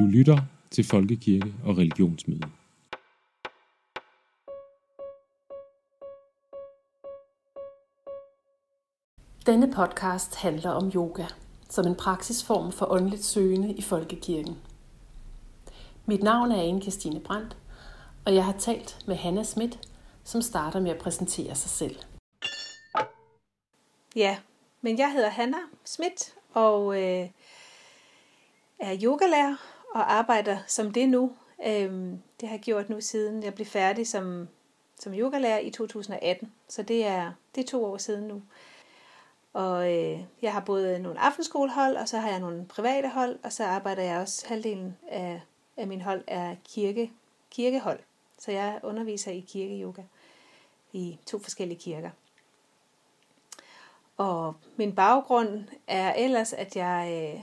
Du lytter til Folkekirke og Religionsmøde. Denne podcast handler om yoga som en praksisform for åndeligt søgende i folkekirken. Mit navn er Ane Christine Brandt, og jeg har talt med Hanna Schmidt, som starter med at præsentere sig selv. Ja, men jeg hedder Hanna Schmidt og øh, er yogalærer og arbejder som det nu. Øhm, det har jeg gjort nu siden jeg blev færdig som, som yogalærer i 2018. Så det er, det er to år siden nu. Og øh, jeg har både nogle aftenskolehold, og så har jeg nogle private hold, og så arbejder jeg også halvdelen af, af min hold er kirke, kirkehold. Så jeg underviser i kirkeyoga i to forskellige kirker. Og min baggrund er ellers, at jeg øh,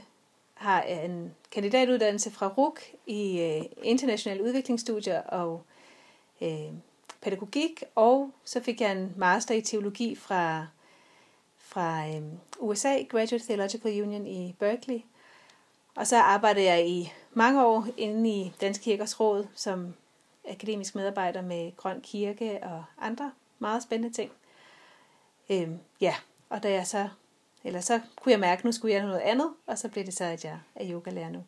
har øh, en kandidatuddannelse fra RUK i øh, internationale udviklingsstudier og øh, pædagogik, og så fik jeg en master i teologi fra, fra øh, USA, Graduate Theological Union i Berkeley. Og så arbejdede jeg i mange år inde i Dansk Kirkers Råd som akademisk medarbejder med Grøn Kirke og andre meget spændende ting. Øh, ja, og da jeg så, eller så kunne jeg mærke, at nu skulle jeg noget andet, og så blev det så, at jeg er yogalærer nu.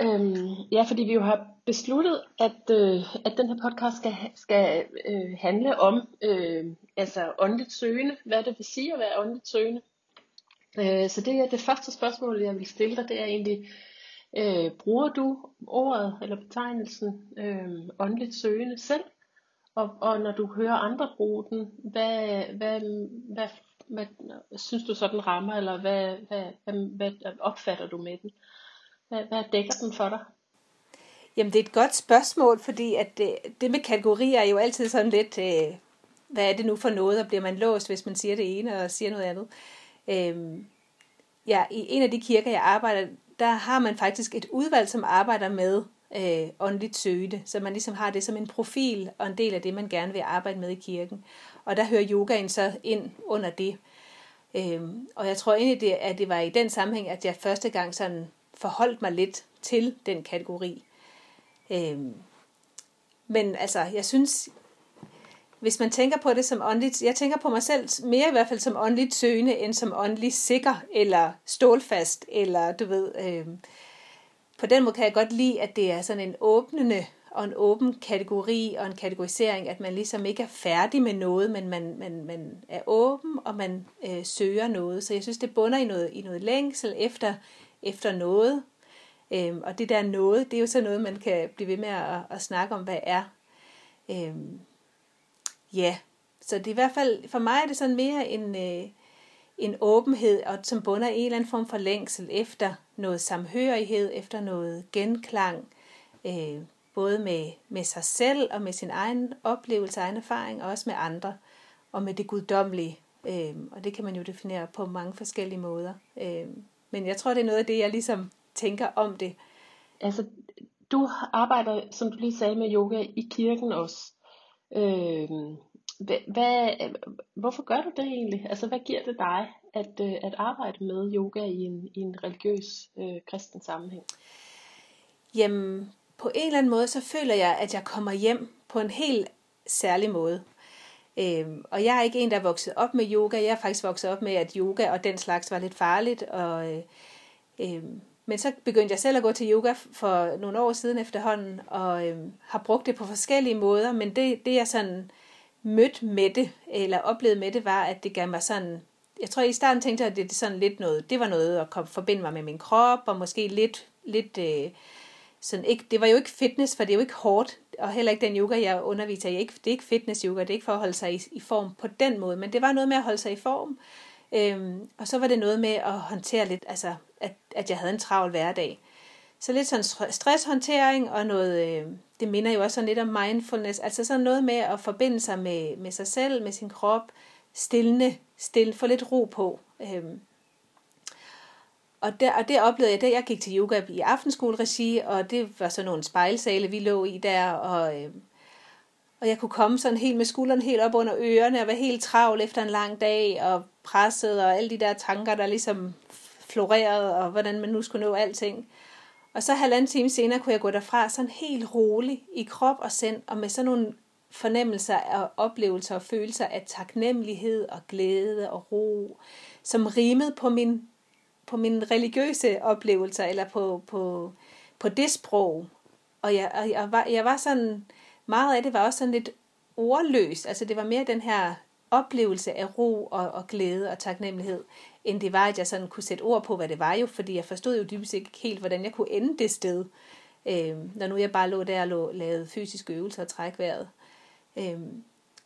Øhm, ja, fordi vi jo har besluttet, at, øh, at den her podcast skal, skal øh, handle om øh, altså åndeligt søgende, hvad det vil sige at være åndeligt søgende. Øh, så det er det første spørgsmål, jeg vil stille dig, det er egentlig, øh, bruger du ordet eller betegnelsen øh, åndeligt søgende selv? Og, og når du hører andre bruge den, hvad, hvad, hvad, hvad, synes du så den rammer, eller hvad, hvad, hvad, hvad opfatter du med den? Hvad, hvad dækker den for dig? Jamen det er et godt spørgsmål, fordi at det, det med kategorier er jo altid sådan lidt, øh, hvad er det nu for noget, og bliver man låst, hvis man siger det ene og siger noget andet. Øh, ja, i en af de kirker, jeg arbejder, der har man faktisk et udvalg, som arbejder med øh, åndeligt søgende, så man ligesom har det som en profil og en del af det, man gerne vil arbejde med i kirken. Og der hører yogaen så ind under det. Øhm, og jeg tror egentlig, det, at det var i den sammenhæng, at jeg første gang sådan forholdt mig lidt til den kategori. Øhm, men altså, jeg synes, hvis man tænker på det som åndeligt, jeg tænker på mig selv mere i hvert fald som åndeligt søgende, end som åndeligt sikker, eller stålfast, eller du ved, øhm, på den måde kan jeg godt lide, at det er sådan en åbnende og en åben kategori og en kategorisering, at man ligesom ikke er færdig med noget, men man, man, man er åben, og man øh, søger noget. Så jeg synes, det bunder i noget, i noget længsel efter, efter noget. Øhm, og det der noget, det er jo så noget, man kan blive ved med at, at snakke om, hvad er. Øhm, ja, så det er i hvert fald, for mig er det sådan mere en, øh, en åbenhed, og som bunder i en eller anden form for længsel efter noget samhørighed, efter noget genklang, øh, både med, med sig selv og med sin egen oplevelse, egen erfaring, og også med andre, og med det guddommelige. Øh, og det kan man jo definere på mange forskellige måder. Øh, men jeg tror, det er noget af det, jeg ligesom tænker om det. Altså, du arbejder, som du lige sagde, med yoga i kirken også. Øh, hvad, hvad, hvorfor gør du det egentlig? Altså, hvad giver det dig at, øh, at arbejde med yoga i en, i en religiøs øh, kristen sammenhæng? Jamen, på en eller anden måde, så føler jeg, at jeg kommer hjem på en helt særlig måde. Øhm, og jeg er ikke en, der er vokset op med yoga. Jeg er faktisk vokset op med, at yoga og den slags var lidt farligt. Og, øh, øh, men så begyndte jeg selv at gå til yoga for nogle år siden efterhånden, og øh, har brugt det på forskellige måder. Men det, det jeg sådan mødt med det, eller oplevet med det, var, at det gav mig sådan... Jeg tror, i starten tænkte jeg, at det, sådan lidt noget, det var noget at kom, forbinde mig med min krop, og måske lidt, lidt øh, sådan ikke, det var jo ikke fitness, for det er jo ikke hårdt, og heller ikke den yoga, jeg underviser i. Ikke, det er ikke fitness yoga, det er ikke for at holde sig i, i form på den måde, men det var noget med at holde sig i form. Øhm, og så var det noget med at håndtere lidt, altså at, at jeg havde en travl hverdag. Så lidt sådan stresshåndtering og noget, øh, det minder jo også sådan lidt om mindfulness, altså sådan noget med at forbinde sig med, med sig selv, med sin krop, stillende, stille, få lidt ro på. Øhm, og, der, og det oplevede jeg, da jeg gik til yoga i aftenskoleregi, og det var sådan nogle spejlsale, vi lå i der, og, øh, og jeg kunne komme sådan helt med skulderen helt op under ørerne, og være helt travl efter en lang dag, og presset, og alle de der tanker, der ligesom florerede, og hvordan man nu skulle nå alting. Og så halvanden time senere kunne jeg gå derfra sådan helt rolig i krop og sind, og med sådan nogle fornemmelser og oplevelser og følelser af taknemmelighed og glæde og ro, som rimede på min, på min religiøse oplevelser, eller på, på, på det sprog. Og jeg, og jeg, var, jeg var sådan, meget af det var også sådan lidt ordløs. Altså det var mere den her oplevelse af ro og, og glæde og taknemmelighed, end det var, at jeg sådan kunne sætte ord på, hvad det var jo, fordi jeg forstod jo dybest ikke helt, hvordan jeg kunne ende det sted, øh, når nu jeg bare lå der og lå, lavede fysiske øvelser og træk vejret. Øh,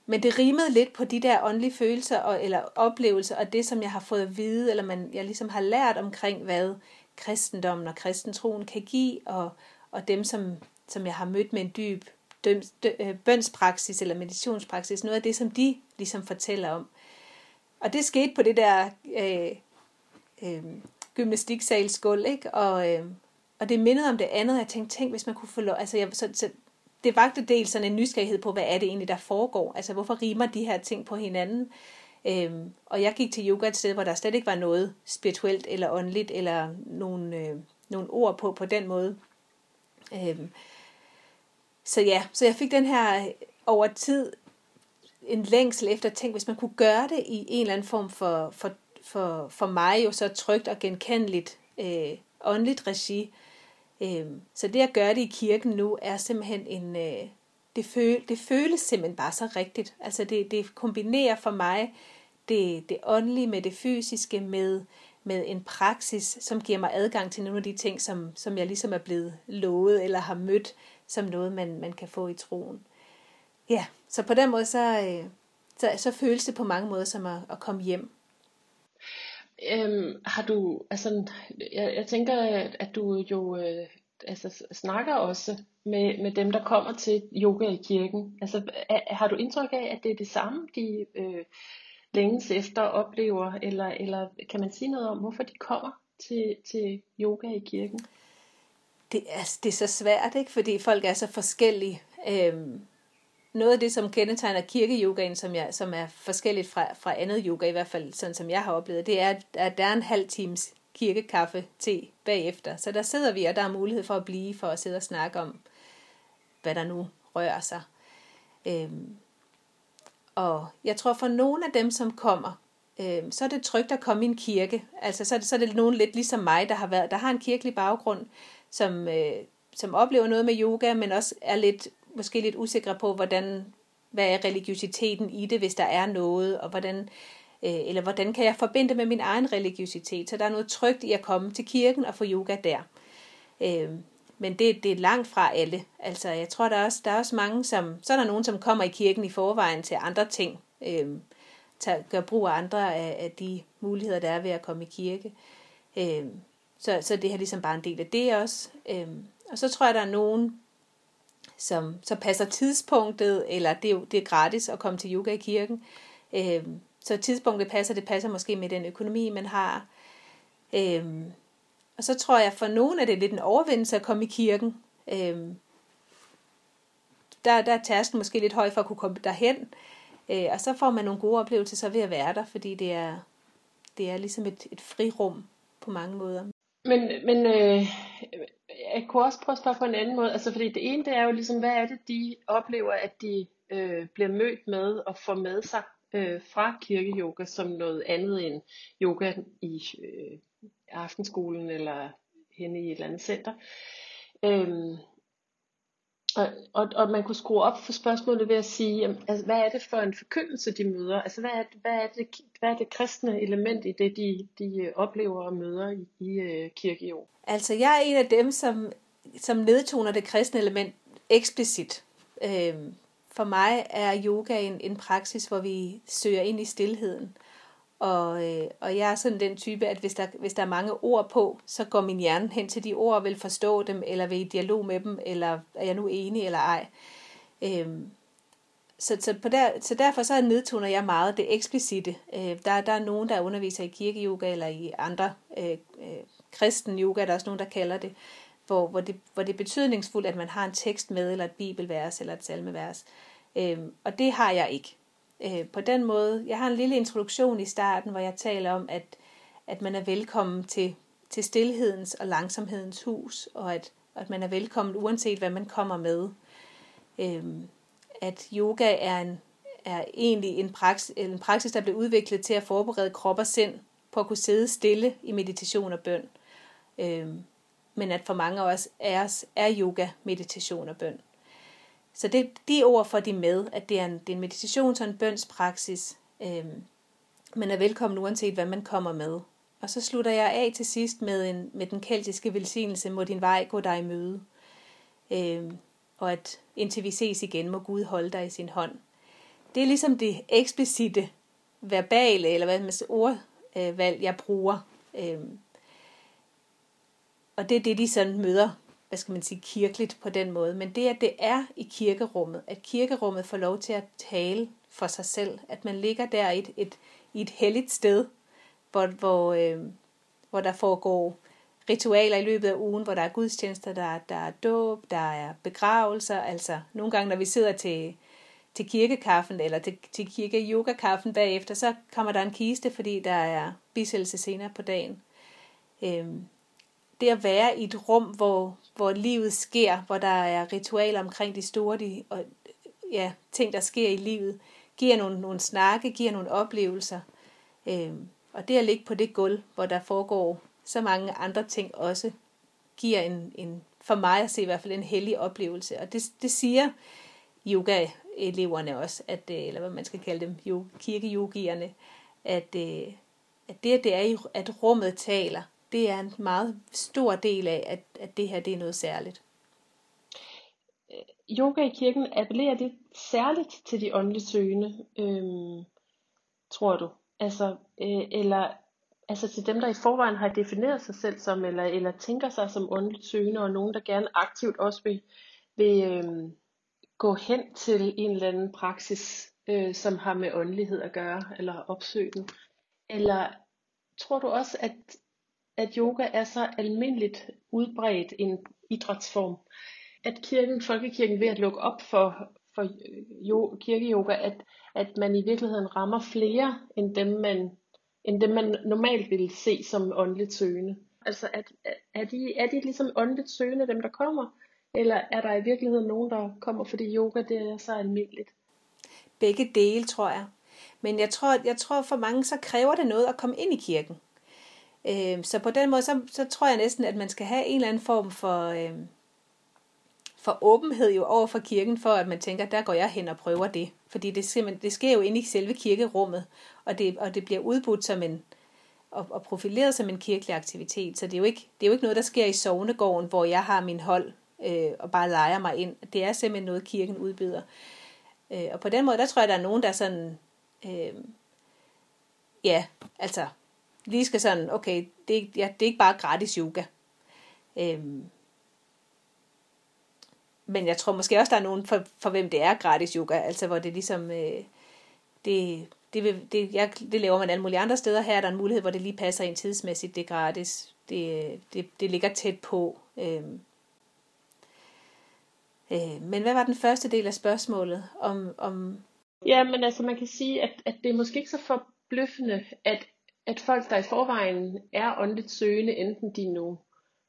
men det rimede lidt på de der åndelige følelser og, eller oplevelser, og det, som jeg har fået at vide, eller man, jeg ligesom har lært omkring, hvad kristendommen og kristentroen kan give, og, og dem, som, som jeg har mødt med en dyb dø, øh, bønspraksis eller meditationspraksis, noget af det, som de ligesom fortæller om. Og det skete på det der øh, øh, gymnastiksalsgulv, ikke? Og, øh, og det mindede om det andet. Jeg tænkte, tænk, hvis man kunne få lov... Altså, jeg, så, så, det vagte dels sådan en nysgerrighed på, hvad er det egentlig, der foregår? Altså, hvorfor rimer de her ting på hinanden? Øhm, og jeg gik til yoga et sted, hvor der slet ikke var noget spirituelt eller åndeligt, eller nogle, øh, nogle ord på på den måde. Øhm, så ja, så jeg fik den her over tid en længsel efter tænk, hvis man kunne gøre det i en eller anden form for, for, for, for mig jo så trygt og genkendeligt øh, åndeligt regi. Øh, så det at gøre det i kirken nu er simpelthen en... Øh, det, føl, det føles simpelthen bare så rigtigt. Altså det, det kombinerer for mig det, det åndelige med det fysiske, med, med en praksis, som giver mig adgang til nogle af de ting, som, som jeg ligesom er blevet lovet eller har mødt som noget, man, man kan få i troen. Ja, så på den måde, så, øh, så, så føles det på mange måder som at, at komme hjem. Øhm, har du, altså, jeg, jeg tænker, at du jo øh, altså, snakker også med, med dem, der kommer til yoga i kirken. Altså, er, har du indtryk af, at det er det samme, de øh, længes efter oplever, eller, eller kan man sige noget om, hvorfor de kommer til, til yoga i kirken? Det, altså, det er så svært, ikke? fordi folk er så forskellige. Øhm, noget af det, som kendetegner kirkeyogaen, som, jeg, som er forskelligt fra, fra andet yoga, i hvert fald sådan som jeg har oplevet, det er, at der er en halv times kirkekaffe te bagefter. Så der sidder vi, og der er mulighed for at blive, for at sidde og snakke om, hvad der nu rører sig. Øhm, og jeg tror for nogle af dem, som kommer, øhm, så er det trygt at komme i en kirke. Altså så er det, så er det nogen lidt ligesom mig, der har været, der har en kirkelig baggrund, som, øh, som oplever noget med yoga, men også er lidt måske lidt usikre på, hvordan, hvad er religiøsiteten i det, hvis der er noget, og hvordan, øh, eller hvordan kan jeg forbinde med min egen religiøsitet. Så der er noget trygt i at komme til kirken og få yoga der. Øh, men det, det er langt fra alle. Altså, jeg tror, der er, også, der er også mange, som... Så er der nogen, som kommer i kirken i forvejen til andre ting. Øh, tager, gør brug af andre af, af de muligheder, der er ved at komme i kirke. Øh, så, så det her ligesom bare en del af det også. Øh, og så tror jeg, der er nogen, som så passer tidspunktet, eller det er, jo, det er gratis at komme til yoga i kirken. Øh, så tidspunktet passer, det passer måske med den økonomi, man har. Øh, og så tror jeg, for nogen er det lidt en overvindelse at komme i kirken. Øh, der, der er tærsken måske lidt høj for at kunne komme derhen. Øh, og så får man nogle gode oplevelser så ved at være der, fordi det er, det er ligesom et, et frirum på mange måder. Men, men øh, jeg kunne også prøve at spørge på en anden måde. Altså, fordi det ene, det er jo ligesom, hvad er det, de oplever, at de øh, bliver mødt med og får med sig øh, fra kirkeyoga som noget andet end yoga i øh, aftenskolen eller henne i et eller andet center. Øhm, og, og, og man kunne skrue op for spørgsmålet ved at sige, jamen, altså, hvad er det for en forkyndelse, de møder? Altså, hvad er, hvad er, det, hvad er det kristne element i det, de, de øh, oplever og møder i, i uh, år? Altså, jeg er en af dem, som, som nedtoner det kristne element eksplicit. Øhm, for mig er yoga en, en praksis, hvor vi søger ind i stillheden. Og, øh, og jeg er sådan den type, at hvis der, hvis der er mange ord på, så går min hjerne hen til de ord og vil forstå dem, eller vil i dialog med dem, eller er jeg nu enig eller ej. Øhm, så, så, på der, så derfor så nedtoner jeg meget det eksplicite. Øh, der, der er nogen, der underviser i kirkeyoga eller i andre øh, øh, kristen yoga, der er også nogen, der kalder det, hvor, hvor det, hvor det er betydningsfuldt, at man har en tekst med, eller et bibelvers, eller et salmevers. Øh, og det har jeg ikke øh, på den måde. Jeg har en lille introduktion i starten, hvor jeg taler om, at, at man er velkommen til til stillhedens og langsomhedens hus, og at, at man er velkommen uanset hvad man kommer med. Øh, at yoga er, en, er egentlig en praksis, en praksis, der blev udviklet til at forberede krop og sind på at kunne sidde stille i meditation og bøn. Øhm, men at for mange af os er, er yoga meditation og bøn. Så det, de ord får de med, at det er en, det er en meditations- og en bønspraksis, øhm, men er velkommen uanset hvad man kommer med. Og så slutter jeg af til sidst med, en, med den keltiske velsignelse, må din vej gå dig i møde. Øhm, og at indtil vi ses igen, må Gud holde dig i sin hånd. Det er ligesom det eksplicite verbale, eller hvad man ordvalg, jeg bruger. Øhm, og det er det, de sådan møder, hvad skal man sige, kirkeligt på den måde. Men det, at det er i kirkerummet, at kirkerummet får lov til at tale for sig selv, at man ligger der i et, et, i et helligt sted, hvor, hvor, øh, hvor der foregår ritualer i løbet af ugen, hvor der er gudstjenester, der, der er dåb, der er begravelser. Altså nogle gange, når vi sidder til, til kirkekaffen eller til, til kirke-yoga-kaffen bagefter, så kommer der en kiste, fordi der er bisættelse senere på dagen. Øhm, det at være i et rum, hvor, hvor livet sker, hvor der er ritualer omkring de store de, og, ja, ting, der sker i livet, giver nogle, nogle snakke, giver nogle oplevelser. Øhm, og det at ligge på det gulv, hvor der foregår så mange andre ting også, giver en, en for mig at se i hvert fald en hellig oplevelse. Og det, det siger yoga-eleverne også, at, øh, eller hvad man skal kalde dem, jo, kirkeyogierne, at, øh, at det, at det er, at rummet taler, det er en meget stor del af, at, at det her det er noget særligt. Øh, yoga i kirken, appellerer det særligt til de åndeligt søgende, øhm, tror du? Altså, øh, eller altså til dem, der i forvejen har defineret sig selv som, eller, eller tænker sig som åndeligt søgende, og nogen, der gerne aktivt også vil, vil øhm, gå hen til en eller anden praksis, øh, som har med åndelighed at gøre, eller opsøge. Eller tror du også, at, at yoga er så almindeligt udbredt en idrætsform, at kirken, folkekirken ved at lukke op for, for øh, jo, kirkeyoga, at, at man i virkeligheden rammer flere end dem, man, end dem, man normalt ville se som åndeligt søgende. Altså, at, er, de, er de ligesom åndeligt søgende, dem der kommer? Eller er der i virkeligheden nogen, der kommer, fordi yoga det er så almindeligt? Begge dele, tror jeg. Men jeg tror, jeg tror for mange, så kræver det noget at komme ind i kirken. Øh, så på den måde, så, så tror jeg næsten, at man skal have en eller anden form for, øh, for åbenhed jo over for kirken, for at man tænker, der går jeg hen og prøver det. Fordi det, simpelthen, det sker jo inde i selve kirkerummet, og det, og det bliver udbudt som en, og, og profileret som en kirkelig aktivitet. Så det er, jo ikke, det er jo ikke noget, der sker i sovnegården, hvor jeg har min hold øh, og bare leger mig ind. Det er simpelthen noget, kirken udbyder. Øh, og på den måde, der tror jeg, der er nogen, der sådan, øh, ja, altså, lige skal sådan, okay, det, ja, det er ikke bare gratis yoga. Øhm, men jeg tror måske også, der er nogen, for, for hvem det er gratis yoga, altså hvor det ligesom, øh, det, det, vil, det, jeg, det laver man alle mulige andre steder. Her er der en mulighed, hvor det lige passer ind tidsmæssigt, det er gratis, det, det, det ligger tæt på. Øhm, øh, men hvad var den første del af spørgsmålet? Om, om... Ja, men altså man kan sige, at, at det er måske ikke så forbløffende, at, at folk, der i forvejen er åndeligt søgende, enten de nu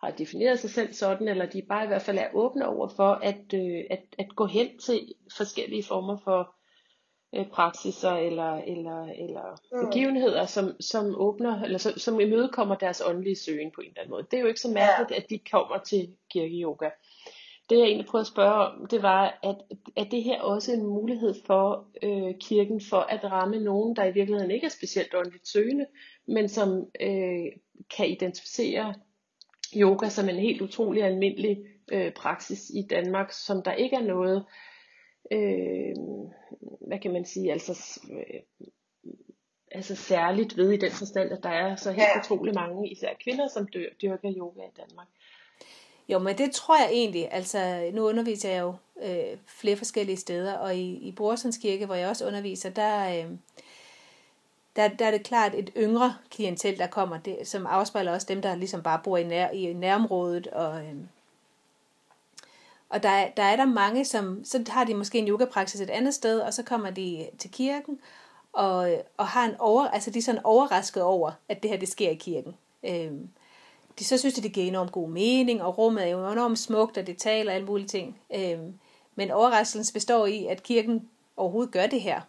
har defineret sig selv sådan, eller de bare i hvert fald er åbne over for at, øh, at, at gå hen til forskellige former for øh, praksiser eller, eller, eller mm. begivenheder, som, som åbner, eller som, som imødekommer deres åndelige søgen på en eller anden måde. Det er jo ikke så mærkeligt, ja. at de kommer til kirkeyoga. Det jeg egentlig prøvede at spørge om, det var, at er det her også en mulighed for øh, kirken for at ramme nogen, der i virkeligheden ikke er specielt åndeligt søgende, men som øh, kan identificere yoga som en helt utrolig almindelig øh, praksis i Danmark, som der ikke er noget, øh, hvad kan man sige, altså, øh, altså særligt ved i den forstand, at der er så helt ja. utrolig mange, især kvinder, som dør, dyrker yoga i Danmark. Jo, men det tror jeg egentlig. Altså, nu underviser jeg jo øh, flere forskellige steder, og i, i Brorsons Kirke, hvor jeg også underviser, der, øh, der, der er det klart et yngre klientel, der kommer, det, som afspejler også dem, der ligesom bare bor i, nær, i nærområdet. Og, øh, og der, der er der mange, som så har de måske en yogapraksis et andet sted, og så kommer de til kirken, og, og har en over, altså de er sådan overrasket over, at det her det sker i kirken. Øh, de så synes, de, det giver enormt god mening, og rummet er jo enormt smukt, og det taler alle mulige ting. Øhm, men overraskelsen består i, at kirken overhovedet gør det her.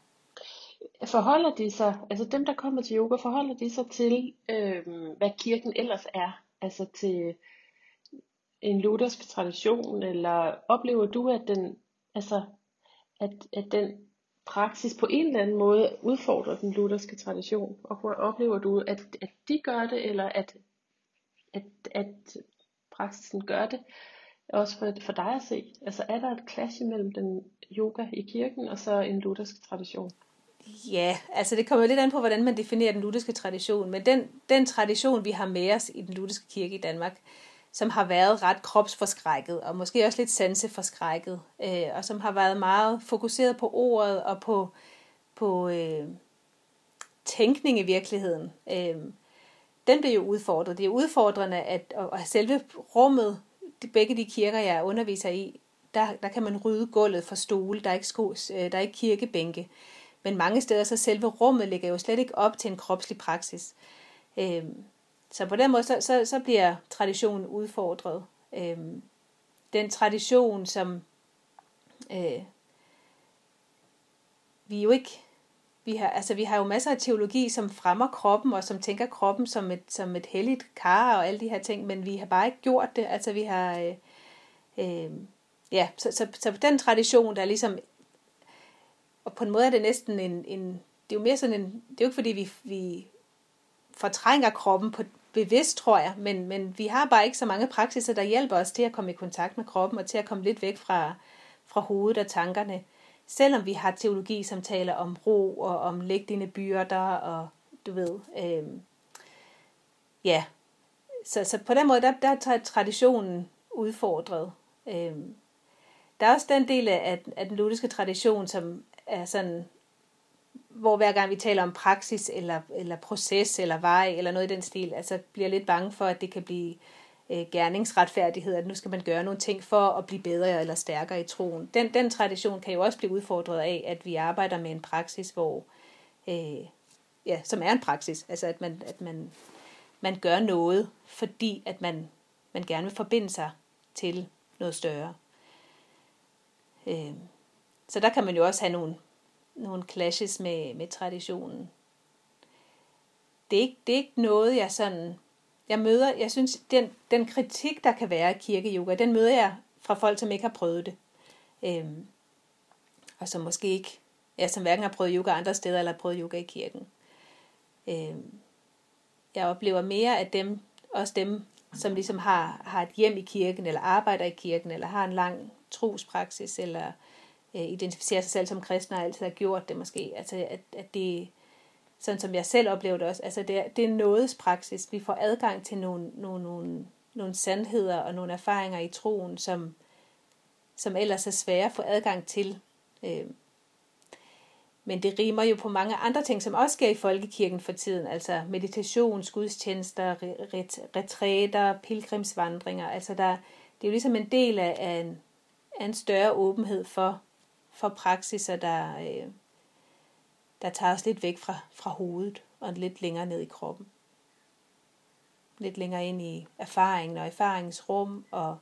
Forholder de sig, altså dem, der kommer til yoga, forholder de sig til, øhm, hvad kirken ellers er? Altså til en luthersk tradition, eller oplever du, at den, altså, at, at den praksis på en eller anden måde udfordrer den lutherske tradition? Og oplever du, at, at de gør det, eller at, at, at praksisen gør det? Også for, for dig at se. Altså er der et clash mellem den yoga i kirken og så en luthersk tradition? Ja, altså det kommer lidt an på, hvordan man definerer den lutherske tradition. Men den, den tradition, vi har med os i den lutherske kirke i Danmark, som har været ret kropsforskrækket, og måske også lidt sanseforskrækket, øh, og som har været meget fokuseret på ordet og på, på øh, tænkning i virkeligheden. Øh, den bliver jo udfordret. Det er udfordrende, at og selve rummet, de, begge de kirker, jeg underviser i, der, der kan man rydde gulvet for stole, der er ikke, sko, øh, der er ikke kirkebænke. Men mange steder, så selve rummet ligger jo slet ikke op til en kropslig praksis. Øhm, så på den måde, så, så, så bliver traditionen udfordret. Øhm, den tradition, som øh, vi jo ikke, vi har, altså vi har jo masser af teologi, som fremmer kroppen, og som tænker kroppen som et, som et helligt kar og alle de her ting, men vi har bare ikke gjort det. Altså vi har, øh, øh, ja, så, så, så på den tradition, der er ligesom, og på en måde er det næsten en, en det er jo mere sådan en, det er jo ikke fordi vi, vi fortrænger kroppen på, bevidst, tror jeg, men, men vi har bare ikke så mange praksiser, der hjælper os til at komme i kontakt med kroppen og til at komme lidt væk fra, fra hovedet og tankerne. Selvom vi har teologi, som taler om ro og om læg dine byrder og du ved, øh, ja. Så, så på den måde, der, der tager traditionen udfordret. Øh, der er også den del af, af den lutherske tradition, som er sådan hvor hver gang vi taler om praksis eller, eller proces eller vej eller noget i den stil, altså bliver lidt bange for, at det kan blive øh, gerningsretfærdighed, at nu skal man gøre nogle ting for at blive bedre eller stærkere i troen. Den, den tradition kan jo også blive udfordret af, at vi arbejder med en praksis, hvor, øh, ja, som er en praksis, altså at man, at man, man gør noget, fordi at man, man gerne vil forbinde sig til noget større. Øh, så der kan man jo også have nogle nogle clashes med, med traditionen. Det er, ikke, det er ikke noget, jeg sådan... Jeg møder, jeg synes, den, den kritik, der kan være af kirkeyoga, den møder jeg fra folk, som ikke har prøvet det. Øhm, og som måske ikke, ja, som hverken har prøvet yoga andre steder, eller har prøvet yoga i kirken. Øhm, jeg oplever mere af dem, også dem, som ligesom har, har et hjem i kirken, eller arbejder i kirken, eller har en lang trospraksis, eller øh, identificerer sig selv som kristne og altid har gjort det måske. Altså, at, at det, sådan som jeg selv oplevede det også, altså det, er, det er nådes praksis. Vi får adgang til nogle, nogle, nogle, nogle sandheder og nogle erfaringer i troen, som, som ellers er svære at få adgang til. Øh, men det rimer jo på mange andre ting, som også sker i folkekirken for tiden, altså meditation, gudstjenester, ret, retræter, pilgrimsvandringer. Altså der, det er jo ligesom en del af, af, en, af en større åbenhed for, for praksiser, der, øh, der tager os lidt væk fra, fra hovedet og lidt længere ned i kroppen. Lidt længere ind i erfaringen og erfaringsrum og,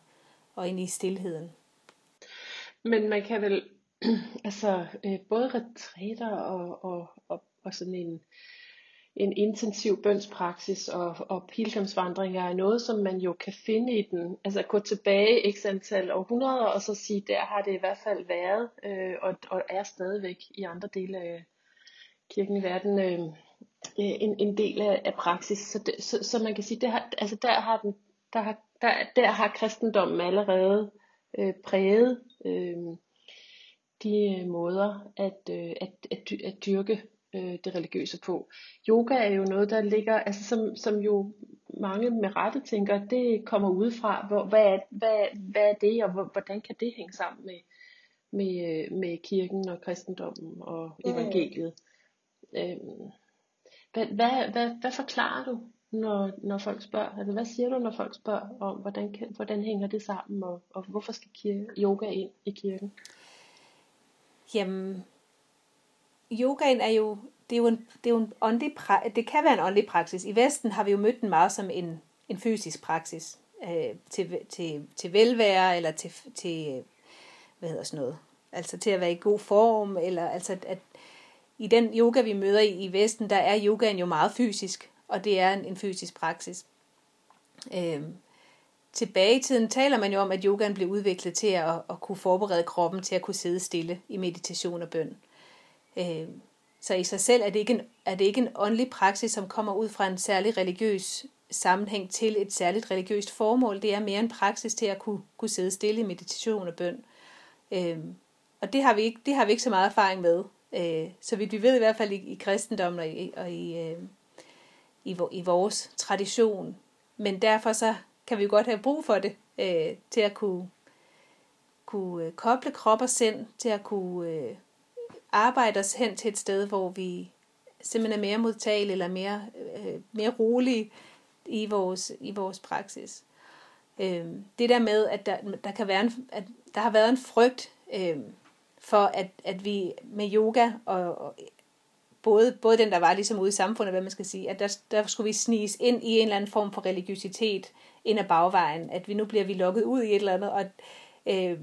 og ind i stillheden. Men man kan vel, altså øh, både retræter og, og, og, og sådan en, en intensiv bønspraksis og, og pilgrimsvandringer er noget, som man jo kan finde i den, altså gå tilbage x antal århundreder, og så sige, der har det i hvert fald været, øh, og, og er stadigvæk i andre dele af kirken i verden, øh, en, en del af, af praksis. Så, det, så, så man kan sige, det har, altså der har den, der har, der, der har kristendommen allerede øh, præget øh, de måder at, øh, at, at, at dyrke øh, det religiøse på. Yoga er jo noget, der ligger, altså som, som jo mange med rette tænker, det kommer udefra. Hvor, hvad, er, hvad, hvad er det, og hvordan kan det hænge sammen med, med, øh, med kirken og kristendommen og evangeliet? Øhm, hvad, hvad, hvad, hvad forklarer du, når, når folk spørger? Altså, hvad siger du, når folk spørger om, hvordan, kan, hvordan hænger det sammen, og, og hvorfor skal kirke, yoga ind i kirken? Jamen, yogaen er jo, det er jo en, det er jo en åndelig, det kan være en åndelig praksis. I Vesten har vi jo mødt den meget som en, en fysisk praksis øh, til, til, til velvære, eller til, til, hvad hedder sådan noget, altså til at være i god form, eller altså at i den yoga, vi møder i, i Vesten, der er yogaen jo meget fysisk, og det er en, en fysisk praksis. Øh, tilbage i tiden taler man jo om, at yogaen blev udviklet til at, at kunne forberede kroppen til at kunne sidde stille i meditation og bøn. Øh, så i sig selv er det, ikke en, er det ikke en åndelig praksis, som kommer ud fra en særlig religiøs sammenhæng til et særligt religiøst formål. Det er mere en praksis til at kunne, kunne sidde stille i meditation og bøn. Øh, og det har, vi ikke, det har vi ikke så meget erfaring med. Øh, så vi, vi ved i hvert fald i, i kristendommen og i, og i, øh, i, i vores tradition. Men derfor så kan vi jo godt have brug for det, øh, til at kunne, kunne øh, koble krop og sind, til at kunne øh, arbejde os hen til et sted, hvor vi simpelthen er mere modtagelige eller mere, øh, mere rolige i vores, i vores praksis. Øh, det der med, at der, der, kan være en, at der har været en frygt øh, for, at, at vi med yoga og, og både, både den, der var ligesom ude i samfundet, hvad man skal sige, at der, der skulle vi sniges ind i en eller anden form for religiøsitet ind ad bagvejen, at vi nu bliver vi lukket ud i et eller andet, og, øh,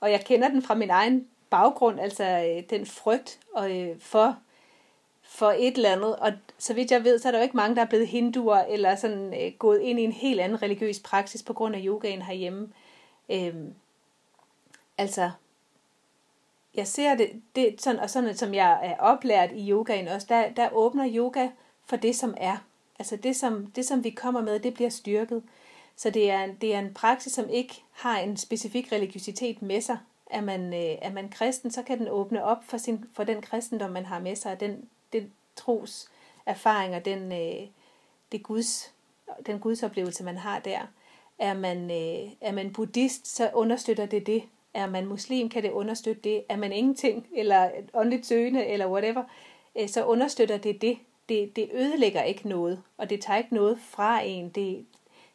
og jeg kender den fra min egen baggrund, altså øh, den frygt og, øh, for, for et eller andet, og så vidt jeg ved, så er der jo ikke mange, der er blevet hinduer, eller sådan øh, gået ind i en helt anden religiøs praksis på grund af yogaen herhjemme. Øh, altså, jeg ser det, det sådan, og sådan som jeg er oplært i yogaen også, der, der åbner yoga for det, som er. Altså det som, det, som vi kommer med, det bliver styrket. Så det er, det er en praksis, som ikke har en specifik religiøsitet med sig. Er man, øh, er man kristen, så kan den åbne op for, sin, for den kristendom, man har med sig, den, den tros erfaring og den, øh, det Guds, den gudsoplevelse, man har der. Er man, øh, er man buddhist, så understøtter det det. Er man muslim, kan det understøtte det. Er man ingenting, eller åndeligt søgende, eller whatever, øh, så understøtter det det det, det ødelægger ikke noget, og det tager ikke noget fra en. Det,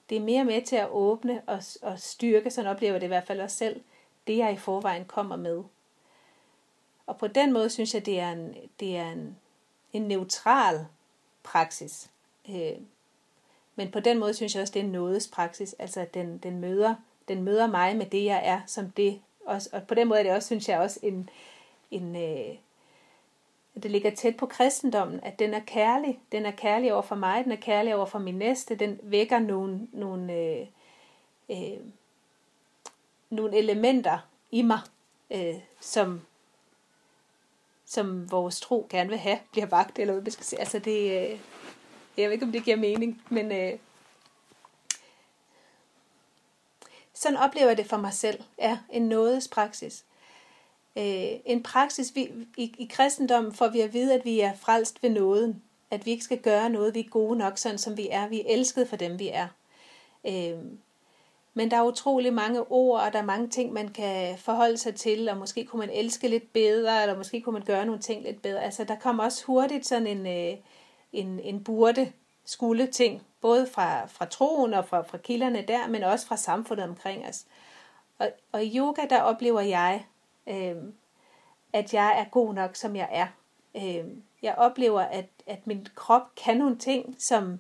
det er mere med til at åbne og, og styrke, sådan oplever det i hvert fald også selv, det jeg i forvejen kommer med. Og på den måde synes jeg, det er en, det er en, en neutral praksis. Øh, men på den måde synes jeg også, det er en nådespraksis. Altså, den, den, møder, den møder mig med det, jeg er, som det. Og, og på den måde er det også, synes jeg, også en, en, øh, at det ligger tæt på kristendommen, at den er kærlig. Den er kærlig over for mig, den er kærlig over for min næste, den vækker nogle, nogle, øh, øh, nogle elementer i mig, øh, som, som vores tro gerne vil have, bliver vagt, eller hvad man skal sige. Altså det, øh, jeg ved ikke, om det giver mening, men øh, sådan oplever jeg det for mig selv, er en nådespraksis øh, en praksis vi, i, i kristendommen, får vi at vide, at vi er frelst ved nåden. At vi ikke skal gøre noget, vi er gode nok, sådan som vi er. Vi er elsket for dem, vi er. Øh, men der er utrolig mange ord, og der er mange ting, man kan forholde sig til, og måske kunne man elske lidt bedre, eller måske kunne man gøre nogle ting lidt bedre. Altså, der kommer også hurtigt sådan en, øh, en, en burde skulle ting, både fra, fra troen og fra, fra kilderne der, men også fra samfundet omkring os. Og, og i yoga, der oplever jeg, øh, at jeg er god nok, som jeg er. Øh, jeg oplever, at, at min krop kan nogle ting, som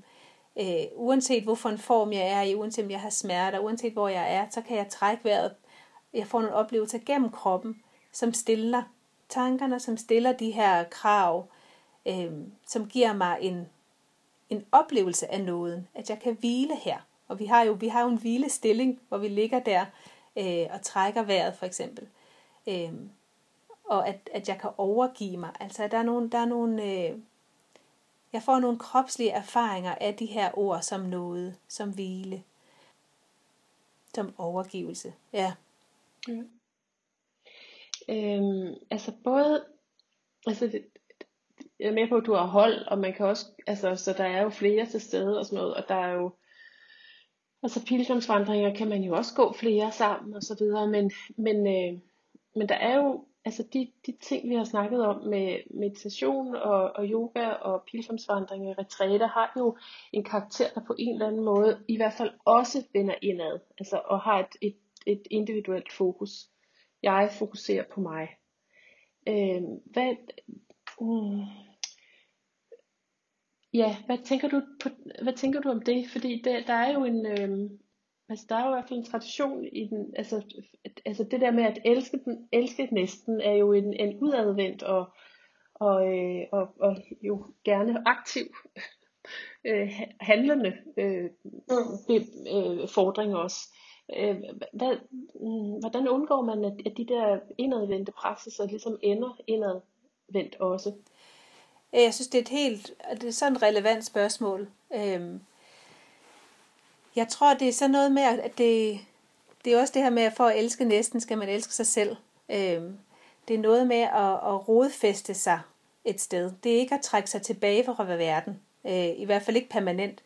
øh, uanset hvorfor en form jeg er i, uanset om jeg har smerter, uanset hvor jeg er, så kan jeg trække vejret. Jeg får nogle oplevelser gennem kroppen, som stiller tankerne, som stiller de her krav, øh, som giver mig en, en oplevelse af nåden, at jeg kan hvile her. Og vi har jo, vi har jo en hvilestilling, hvor vi ligger der øh, og trækker vejret for eksempel. Øh, og at, at jeg kan overgive mig. Altså, der er nogle, der er nogle øh, jeg får nogle kropslige erfaringer af de her ord som noget, som hvile, som overgivelse. Ja. ja. Øhm, altså både, altså det, jeg er med på, at du har hold, og man kan også, altså, så der er jo flere til stede og sådan noget, og der er jo, altså pilgrimsvandringer kan man jo også gå flere sammen og så videre, men, men øh, men der er jo, altså de, de ting, vi har snakket om med meditation og, og yoga og pilgrimsvandringer, retræter, har jo en karakter, der på en eller anden måde i hvert fald også vender indad, altså og har et, et, et individuelt fokus. Jeg fokuserer på mig. Øh, hvad, mm, ja, hvad tænker du på, hvad tænker du om det? Fordi der, der er jo en, øh, altså der er jo i hvert fald en tradition i den, altså, altså det der med at elske den, elske næsten er jo en, en udadvendt og, og, øh, og, og jo gerne aktiv øh, handlende øh, be, øh, fordring også. Øh, hvad, mm, hvordan undgår man, at, at de der indadvendte praksiser ligesom ender indadvendt også? Øh, jeg synes, det er et helt, det er sådan et relevant spørgsmål. Øhm, jeg tror, det er sådan noget med, at det, det er også det her med, at for at elske næsten, skal man elske sig selv. Øhm, det er noget med at, at rodfæste sig et sted. Det er ikke at trække sig tilbage fra verden. Øh, I hvert fald ikke permanent.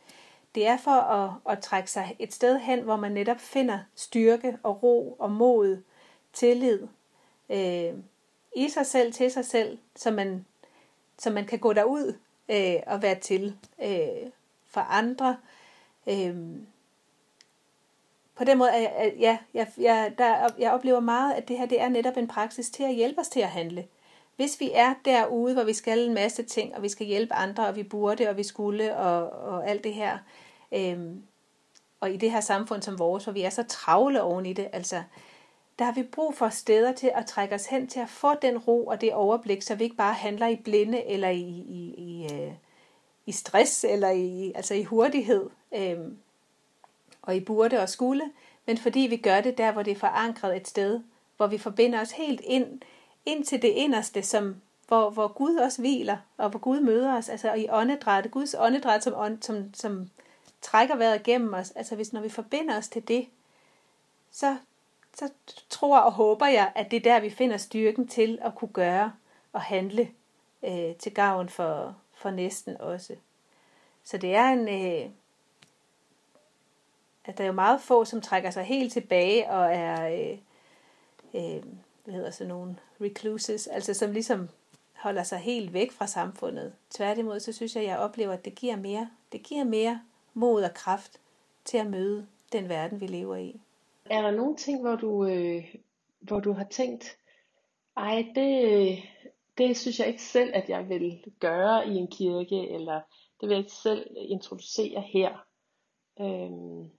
Det er for at, at trække sig et sted hen, hvor man netop finder styrke og ro og mod, tillid øh, i sig selv, til sig selv, så man, så man kan gå derud øh, og være til øh, for andre. Øh, på den måde, at, ja, jeg, jeg, der, jeg oplever meget, at det her det er netop en praksis til at hjælpe os til at handle. Hvis vi er derude, hvor vi skal en masse ting, og vi skal hjælpe andre, og vi burde, og vi skulle, og, og alt det her, øh, og i det her samfund som vores, hvor vi er så travle oven i det, altså, der har vi brug for steder til at trække os hen til at få den ro og det overblik, så vi ikke bare handler i blinde eller i, i, i, øh, i stress eller i, altså i hurtighed øhm, og i burde og skulle, men fordi vi gør det der, hvor det er forankret et sted, hvor vi forbinder os helt ind, ind til det inderste, som, hvor, hvor Gud også hviler, og hvor Gud møder os, altså i åndedræt, Guds åndedræt, som, som, som trækker vejret gennem os, altså hvis når vi forbinder os til det, så, så tror og håber jeg, at det er der, vi finder styrken til at kunne gøre og handle øh, til gavn for, for næsten også. Så det er en, øh, at der er jo meget få, som trækker sig helt tilbage og er, øh, øh, hvad hedder sådan nogle recluses, altså som ligesom holder sig helt væk fra samfundet. Tværtimod, så synes jeg, at jeg oplever, at det giver mere. Det giver mere mod og kraft til at møde den verden, vi lever i. Er der nogle ting, hvor du, øh, hvor du har tænkt, ej, det, det synes jeg ikke selv, at jeg vil gøre i en kirke, eller det vil jeg ikke selv introducere her. Øhm,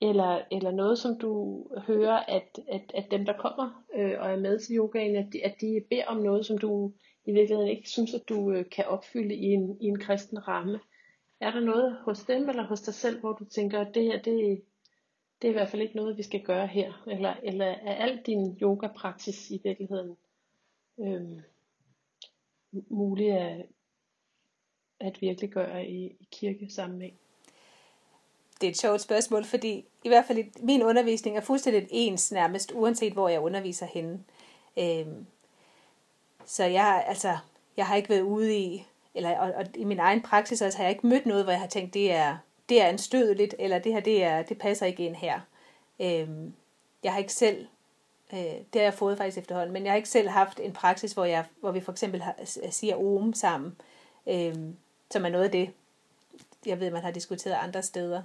eller, eller noget, som du hører, at, at, at dem, der kommer øh, og er med til yogaen, at de, at de beder om noget, som du i virkeligheden ikke synes, at du øh, kan opfylde i en, i en kristen ramme. Er der noget hos dem eller hos dig selv, hvor du tænker, at det her, det, det er i hvert fald ikke noget, vi skal gøre her? Eller, eller er al din yoga-praksis i virkeligheden øhm, mulig at, at virkelig gøre i, i kirkesammenhæng? det er et sjovt spørgsmål, fordi i hvert fald min undervisning er fuldstændig ens nærmest, uanset hvor jeg underviser henne. Øhm, så jeg, altså, jeg har ikke været ude i, eller og, og i min egen praksis altså, har jeg ikke mødt noget, hvor jeg har tænkt, det er, det er anstødeligt, eller det her, det, er, det passer ikke ind her. Øh, jeg har ikke selv, øh, det har jeg fået faktisk efterhånden, men jeg har ikke selv haft en praksis, hvor, jeg, hvor vi for eksempel har, siger om sammen, øh, som er noget af det, jeg ved, man har diskuteret andre steder.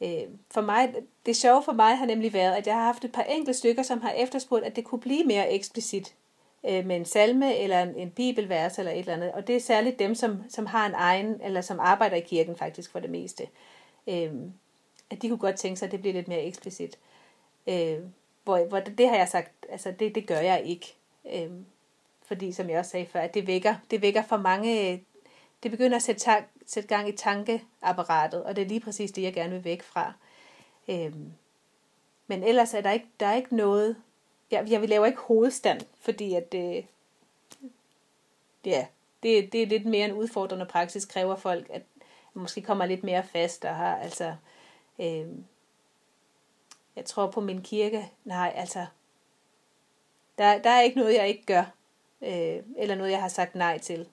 Øh, for mig, det sjove for mig har nemlig været, at jeg har haft et par enkelte stykker, som har efterspurgt, at det kunne blive mere eksplicit øh, med en salme eller en, en bibelvers eller et eller andet. Og det er særligt dem, som, som har en egen, eller som arbejder i kirken faktisk for det meste. Øh, at de kunne godt tænke sig, at det bliver lidt mere eksplicit. Øh, hvor, hvor det har jeg sagt, altså det, det gør jeg ikke. Øh, fordi som jeg også sagde før, at det vækker, det vækker for mange, det begynder at sætte sætte gang i tankeapparatet, og det er lige præcis det, jeg gerne vil væk fra. Øh, men ellers er der ikke, der er ikke noget, jeg, jeg laver ikke hovedstand, fordi at det, ja, det, det er lidt mere en udfordrende praksis, kræver folk, at måske kommer lidt mere fast og har, altså, øh, jeg tror på min kirke, nej, altså, der, der er ikke noget, jeg ikke gør, øh, eller noget, jeg har sagt nej til,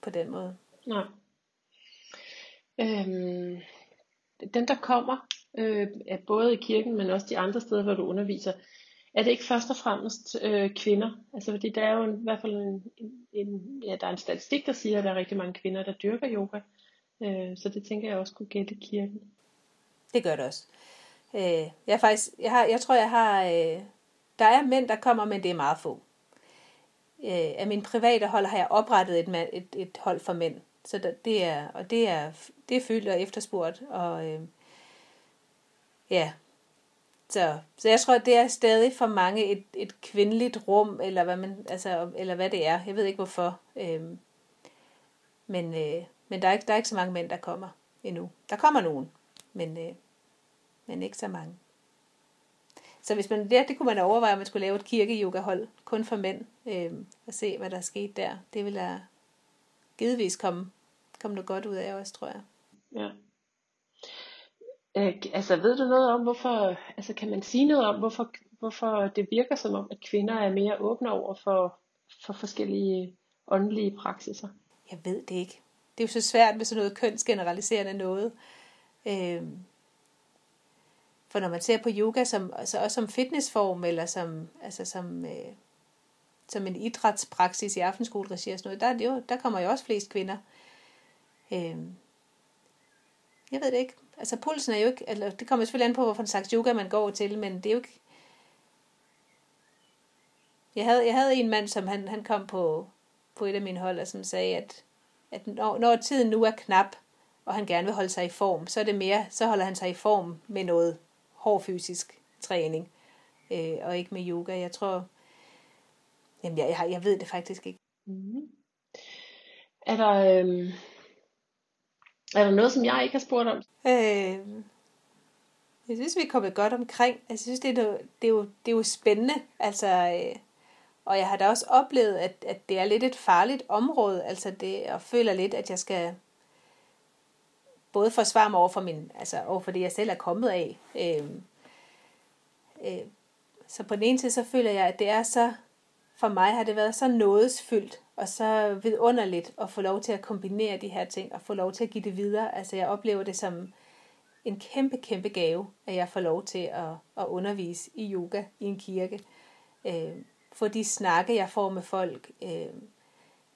på den måde. Nej. Øhm, dem der kommer, øh, er både i kirken, men også de andre steder, hvor du underviser, er det ikke først og fremmest øh, kvinder? Altså fordi der er jo en, i hvert fald en, en, ja, der er en statistik, der siger, at der er rigtig mange kvinder, der dyrker yoga. Øh, så det tænker jeg også kunne gælde kirken. Det gør det også. Øh, jeg, faktisk, jeg, har, jeg tror, jeg har... Øh, der er mænd, der kommer, men det er meget få. Øh, af mine private hold har jeg oprettet et, et, et hold for mænd. så der, det er, og det er, det er fyldt og efterspurgt, og øh, ja, så, så jeg tror, det er stadig for mange et, et kvindeligt rum, eller hvad, man, altså, eller hvad det er. Jeg ved ikke hvorfor. Øhm, men øh, men der, er ikke, der er ikke så mange mænd, der kommer endnu. Der kommer nogen, men, øh, men ikke så mange. Så hvis man, ja, det kunne man overveje, at man skulle lave et kirke-yoga-hold kun for mænd, øh, og se, hvad der er sket der. Det vil der givetvis komme, komme noget godt ud af også, tror jeg. Ja. Øh, altså ved du noget om, hvorfor, altså kan man sige noget om, hvorfor, hvorfor det virker som om, at kvinder er mere åbne over for, for forskellige åndelige praksiser? Jeg ved det ikke. Det er jo så svært med sådan noget kønsgeneraliserende noget. Øh, for når man ser på yoga som, altså også som fitnessform, eller som, altså som, øh, som en idrætspraksis i aftenskoleregi og sådan noget, der, er det jo, der kommer jo også flest kvinder. Øh, jeg ved det ikke. Altså pulsen er jo ikke, eller det kommer selvfølgelig an på, hvorfor slags yoga man går til, men det er jo ikke... Jeg havde, jeg havde en mand, som han, han kom på, på et af mine hold, og som sagde, at, at når, når tiden nu er knap, og han gerne vil holde sig i form, så er det mere, så holder han sig i form med noget hård fysisk træning, øh, og ikke med yoga. Jeg tror, jamen jeg, jeg, jeg ved det faktisk ikke. Mm. Er der, øh, er der noget, som jeg ikke har spurgt om? Øh, jeg synes, vi er kommet godt omkring. Altså, jeg synes, det er, det er, jo, det er jo spændende. Altså, øh, og jeg har da også oplevet, at, at det er lidt et farligt område. Altså det, og føler lidt, at jeg skal både forsvare mig over for, min, altså over for det, jeg selv er kommet af. Øh, øh, så på den ene side, så føler jeg, at det er så, for mig har det været så nådesfyldt og så vidunderligt at få lov til at kombinere de her ting, og få lov til at give det videre. Altså jeg oplever det som en kæmpe, kæmpe gave, at jeg får lov til at, at undervise i yoga i en kirke. Øh, for de snakke, jeg får med folk, øh,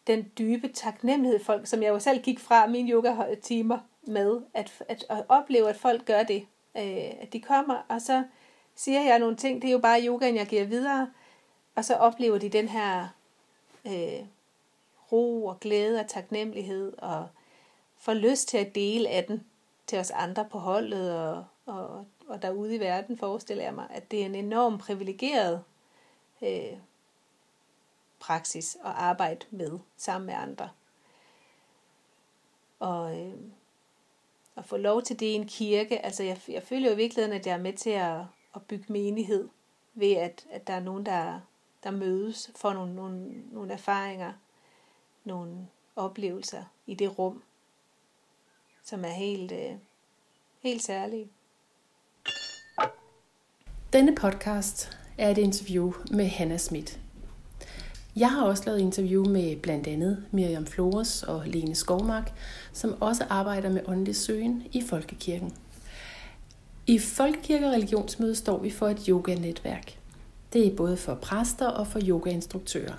den dybe taknemmelighed, folk, som jeg jo selv gik fra mine yoga-timer med, at, at, at opleve, at folk gør det. Øh, at de kommer, og så siger jeg nogle ting, det er jo bare yogaen, jeg giver videre, og så oplever de den her øh, ro og glæde og taknemmelighed og får lyst til at dele af den til os andre på holdet og, og, og derude i verden, forestiller jeg mig, at det er en enorm privilegeret øh, praksis at arbejde med sammen med andre. Og øh, at få lov til det i en kirke, altså jeg, jeg føler jo i virkeligheden, at jeg er med til at, at bygge menighed, ved at, at der er nogen, der, der mødes, får nogle, nogle, nogle erfaringer, nogle oplevelser i det rum, som er helt, øh, helt særlige. Denne podcast er et interview med Hanna Schmidt. Jeg har også lavet interview med blandt andet Miriam Flores og Lene Skovmark, som også arbejder med åndelig søgen i Folkekirken. I Folkekirke og Religionsmøde står vi for et yoga-netværk. Det er både for præster og for yogainstruktører.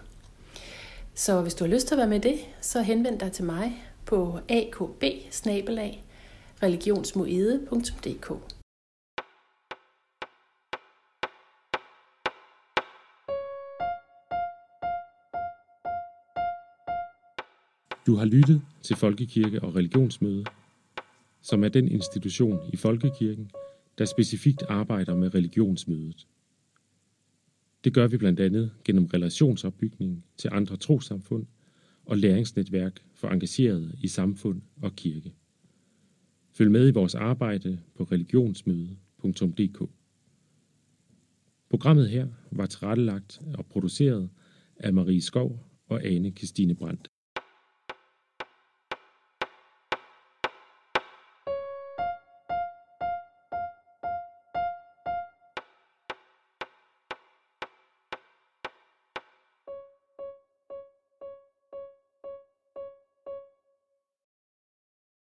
Så hvis du har lyst til at være med det, så henvend dig til mig på akb religionsmoede.dk. Du har lyttet til Folkekirke og Religionsmøde, som er den institution i Folkekirken, der specifikt arbejder med religionsmødet. Det gør vi blandt andet gennem relationsopbygning til andre trosamfund og læringsnetværk for engagerede i samfund og kirke. Følg med i vores arbejde på religionsmøde.dk. Programmet her var tilrettelagt og produceret af Marie Skov og Ane Christine Brandt.